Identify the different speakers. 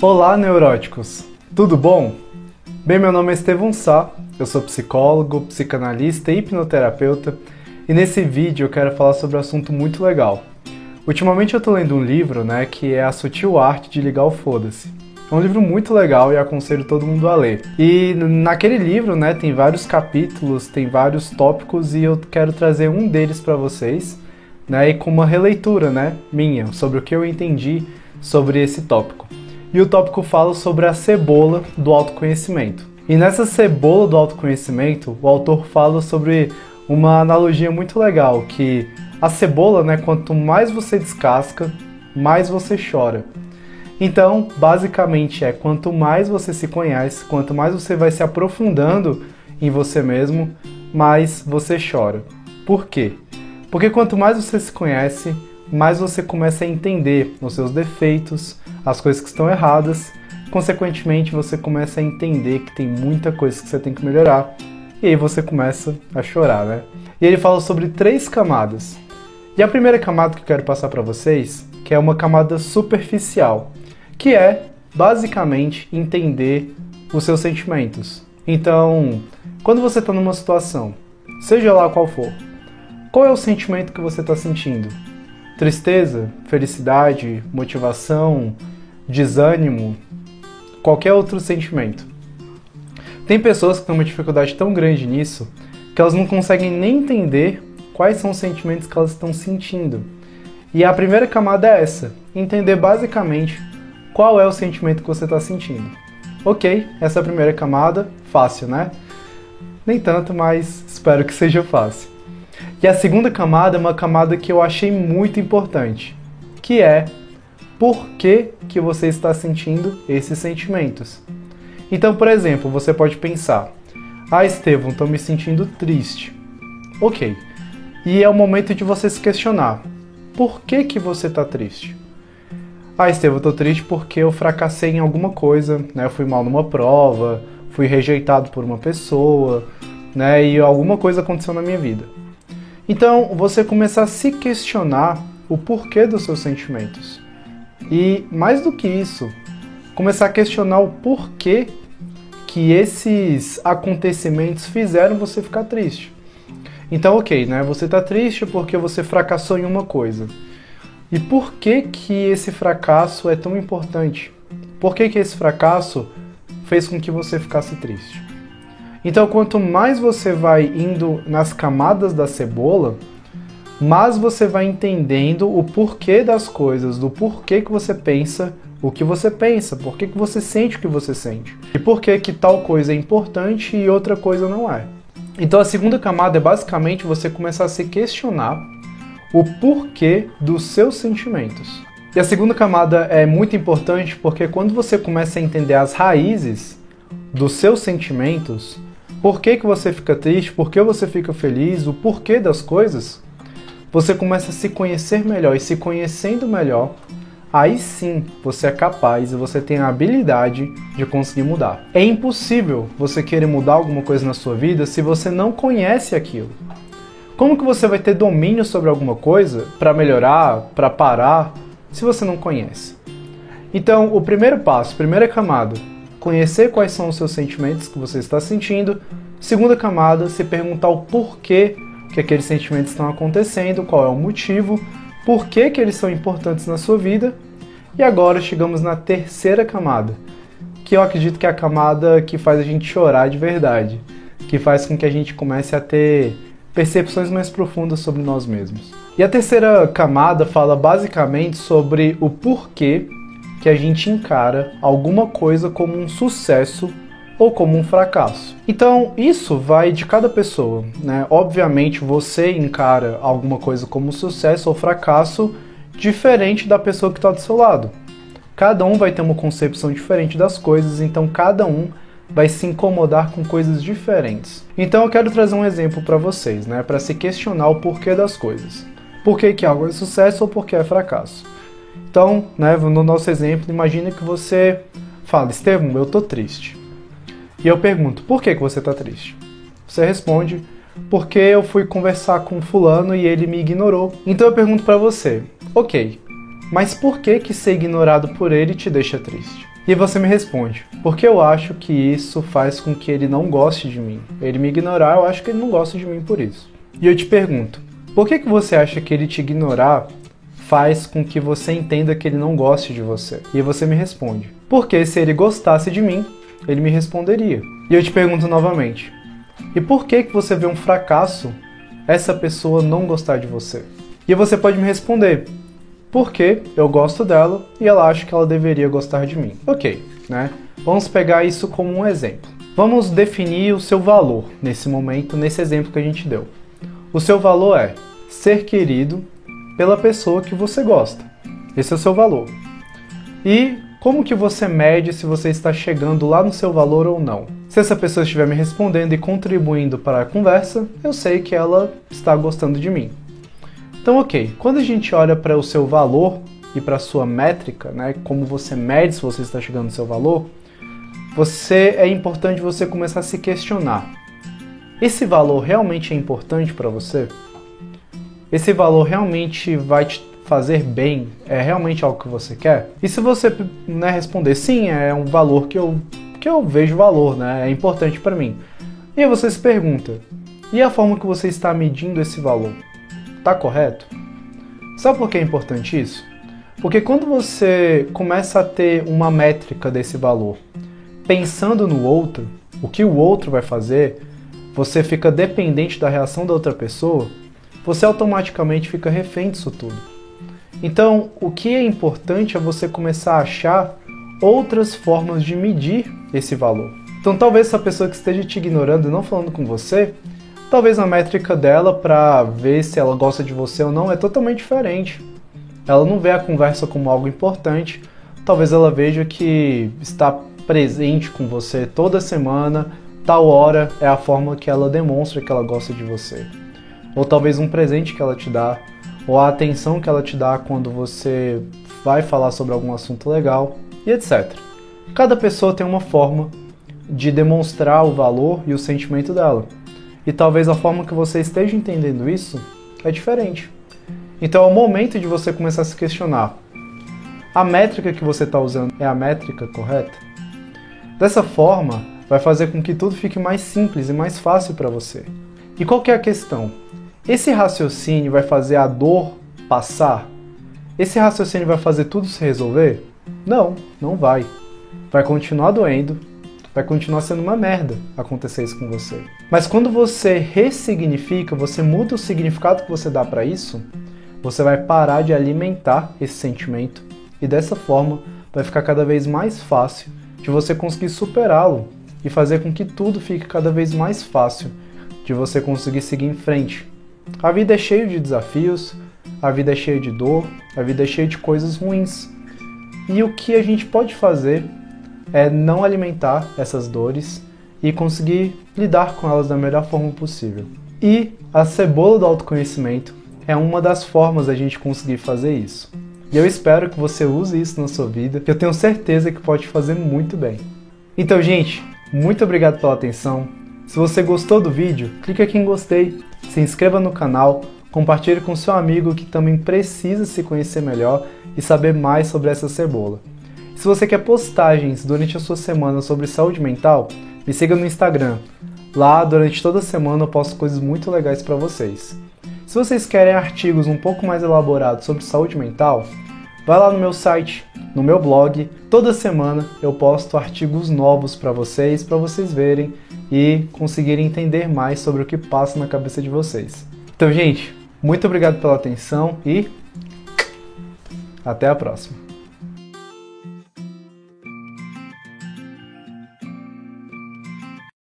Speaker 1: Olá, neuróticos! Tudo bom? Bem, meu nome é Estevão Sá, eu sou psicólogo, psicanalista e hipnoterapeuta e nesse vídeo eu quero falar sobre um assunto muito legal. Ultimamente eu tô lendo um livro, né, que é A Sutil Arte de Ligar o Foda-se. É um livro muito legal e aconselho todo mundo a ler. E naquele livro, né, tem vários capítulos, tem vários tópicos e eu quero trazer um deles para vocês, né, e com uma releitura, né, minha, sobre o que eu entendi sobre esse tópico e o tópico fala sobre a cebola do autoconhecimento. E nessa cebola do autoconhecimento, o autor fala sobre uma analogia muito legal, que a cebola, né, quanto mais você descasca, mais você chora. Então, basicamente é quanto mais você se conhece, quanto mais você vai se aprofundando em você mesmo, mais você chora. Por quê? Porque quanto mais você se conhece, mais você começa a entender os seus defeitos, as coisas que estão erradas, consequentemente você começa a entender que tem muita coisa que você tem que melhorar, e aí você começa a chorar, né? E ele fala sobre três camadas. E a primeira camada que eu quero passar para vocês, que é uma camada superficial, que é basicamente entender os seus sentimentos. Então, quando você está numa situação, seja lá qual for, qual é o sentimento que você está sentindo? Tristeza, felicidade, motivação, desânimo, qualquer outro sentimento. Tem pessoas que têm uma dificuldade tão grande nisso que elas não conseguem nem entender quais são os sentimentos que elas estão sentindo. E a primeira camada é essa: entender basicamente qual é o sentimento que você está sentindo. Ok, essa é a primeira camada, fácil, né? Nem tanto, mas espero que seja fácil. E a segunda camada é uma camada que eu achei muito importante, que é por que, que você está sentindo esses sentimentos. Então, por exemplo, você pode pensar: Ah, Estevão, estou me sentindo triste. Ok. E é o momento de você se questionar: por que, que você está triste? Ah, Estevão, estou triste porque eu fracassei em alguma coisa, né? Eu fui mal numa prova, fui rejeitado por uma pessoa, né? E alguma coisa aconteceu na minha vida. Então, você começar a se questionar o porquê dos seus sentimentos. E mais do que isso, começar a questionar o porquê que esses acontecimentos fizeram você ficar triste. Então, ok, né? Você está triste porque você fracassou em uma coisa. E por que que esse fracasso é tão importante? Por que que esse fracasso fez com que você ficasse triste? Então, quanto mais você vai indo nas camadas da cebola, mais você vai entendendo o porquê das coisas, do porquê que você pensa o que você pensa, por que, você sente o que você sente e por que, que tal coisa é importante e outra coisa não é. Então, a segunda camada é basicamente você começar a se questionar o porquê dos seus sentimentos. E a segunda camada é muito importante porque quando você começa a entender as raízes dos seus sentimentos, por que, que você fica triste, por que você fica feliz, o porquê das coisas, você começa a se conhecer melhor e se conhecendo melhor, aí sim você é capaz e você tem a habilidade de conseguir mudar. É impossível você querer mudar alguma coisa na sua vida se você não conhece aquilo. Como que você vai ter domínio sobre alguma coisa para melhorar, para parar, se você não conhece? Então, o primeiro passo, primeira camada, conhecer quais são os seus sentimentos que você está sentindo. Segunda camada, se perguntar o porquê que aqueles sentimentos estão acontecendo, qual é o motivo, por que, que eles são importantes na sua vida. E agora chegamos na terceira camada, que eu acredito que é a camada que faz a gente chorar de verdade, que faz com que a gente comece a ter percepções mais profundas sobre nós mesmos. E a terceira camada fala basicamente sobre o porquê que a gente encara alguma coisa como um sucesso ou como um fracasso. Então, isso vai de cada pessoa, né? Obviamente, você encara alguma coisa como sucesso ou fracasso diferente da pessoa que está do seu lado. Cada um vai ter uma concepção diferente das coisas, então cada um vai se incomodar com coisas diferentes. Então eu quero trazer um exemplo para vocês, né, para se questionar o porquê das coisas. Por que, que algo é sucesso ou por que é fracasso? Então, né, no nosso exemplo, imagine que você fala, Estevam, eu tô triste. E eu pergunto, por que, que você tá triste? Você responde, porque eu fui conversar com fulano e ele me ignorou. Então eu pergunto para você, ok, mas por que que ser ignorado por ele te deixa triste? E você me responde, porque eu acho que isso faz com que ele não goste de mim. Ele me ignorar, eu acho que ele não gosta de mim por isso. E eu te pergunto, por que, que você acha que ele te ignorar faz com que você entenda que ele não goste de você? E você me responde, porque se ele gostasse de mim, ele me responderia. E eu te pergunto novamente, e por que, que você vê um fracasso essa pessoa não gostar de você? E você pode me responder, porque eu gosto dela e ela acha que ela deveria gostar de mim. Ok, né? Vamos pegar isso como um exemplo. Vamos definir o seu valor nesse momento, nesse exemplo que a gente deu. O seu valor é ser querido pela pessoa que você gosta. Esse é o seu valor. E como que você mede se você está chegando lá no seu valor ou não? Se essa pessoa estiver me respondendo e contribuindo para a conversa, eu sei que ela está gostando de mim. Então, ok, quando a gente olha para o seu valor e para a sua métrica, né, como você mede se você está chegando no seu valor, você é importante você começar a se questionar. Esse valor realmente é importante para você? Esse valor realmente vai te fazer bem? É realmente algo que você quer? E se você né, responder sim, é um valor que eu, que eu vejo valor, né, é importante para mim. E aí você se pergunta, e a forma que você está medindo esse valor? Tá correto? Sabe por que é importante isso? Porque quando você começa a ter uma métrica desse valor, pensando no outro, o que o outro vai fazer, você fica dependente da reação da outra pessoa, você automaticamente fica refém disso tudo. Então, o que é importante é você começar a achar outras formas de medir esse valor. Então, talvez essa pessoa que esteja te ignorando e não falando com você, Talvez a métrica dela para ver se ela gosta de você ou não é totalmente diferente. Ela não vê a conversa como algo importante. Talvez ela veja que estar presente com você toda semana, tal hora, é a forma que ela demonstra que ela gosta de você. Ou talvez um presente que ela te dá, ou a atenção que ela te dá quando você vai falar sobre algum assunto legal, e etc. Cada pessoa tem uma forma de demonstrar o valor e o sentimento dela. E talvez a forma que você esteja entendendo isso é diferente. Então é o momento de você começar a se questionar: a métrica que você está usando é a métrica correta? Dessa forma, vai fazer com que tudo fique mais simples e mais fácil para você. E qual é a questão? Esse raciocínio vai fazer a dor passar? Esse raciocínio vai fazer tudo se resolver? Não, não vai. Vai continuar doendo, vai continuar sendo uma merda acontecer isso com você. Mas quando você ressignifica, você muda o significado que você dá para isso, você vai parar de alimentar esse sentimento e dessa forma vai ficar cada vez mais fácil de você conseguir superá-lo e fazer com que tudo fique cada vez mais fácil de você conseguir seguir em frente. A vida é cheia de desafios, a vida é cheia de dor, a vida é cheia de coisas ruins. E o que a gente pode fazer é não alimentar essas dores e conseguir lidar com elas da melhor forma possível. E a cebola do autoconhecimento é uma das formas da gente conseguir fazer isso. E eu espero que você use isso na sua vida, que eu tenho certeza que pode fazer muito bem. Então, gente, muito obrigado pela atenção. Se você gostou do vídeo, clique aqui em gostei, se inscreva no canal, compartilhe com seu amigo que também precisa se conhecer melhor e saber mais sobre essa cebola. Se você quer postagens durante a sua semana sobre saúde mental, me siga no Instagram. Lá, durante toda a semana, eu posto coisas muito legais para vocês. Se vocês querem artigos um pouco mais elaborados sobre saúde mental, vai lá no meu site, no meu blog. Toda semana eu posto artigos novos para vocês, para vocês verem e conseguirem entender mais sobre o que passa na cabeça de vocês. Então, gente, muito obrigado pela atenção e até a próxima.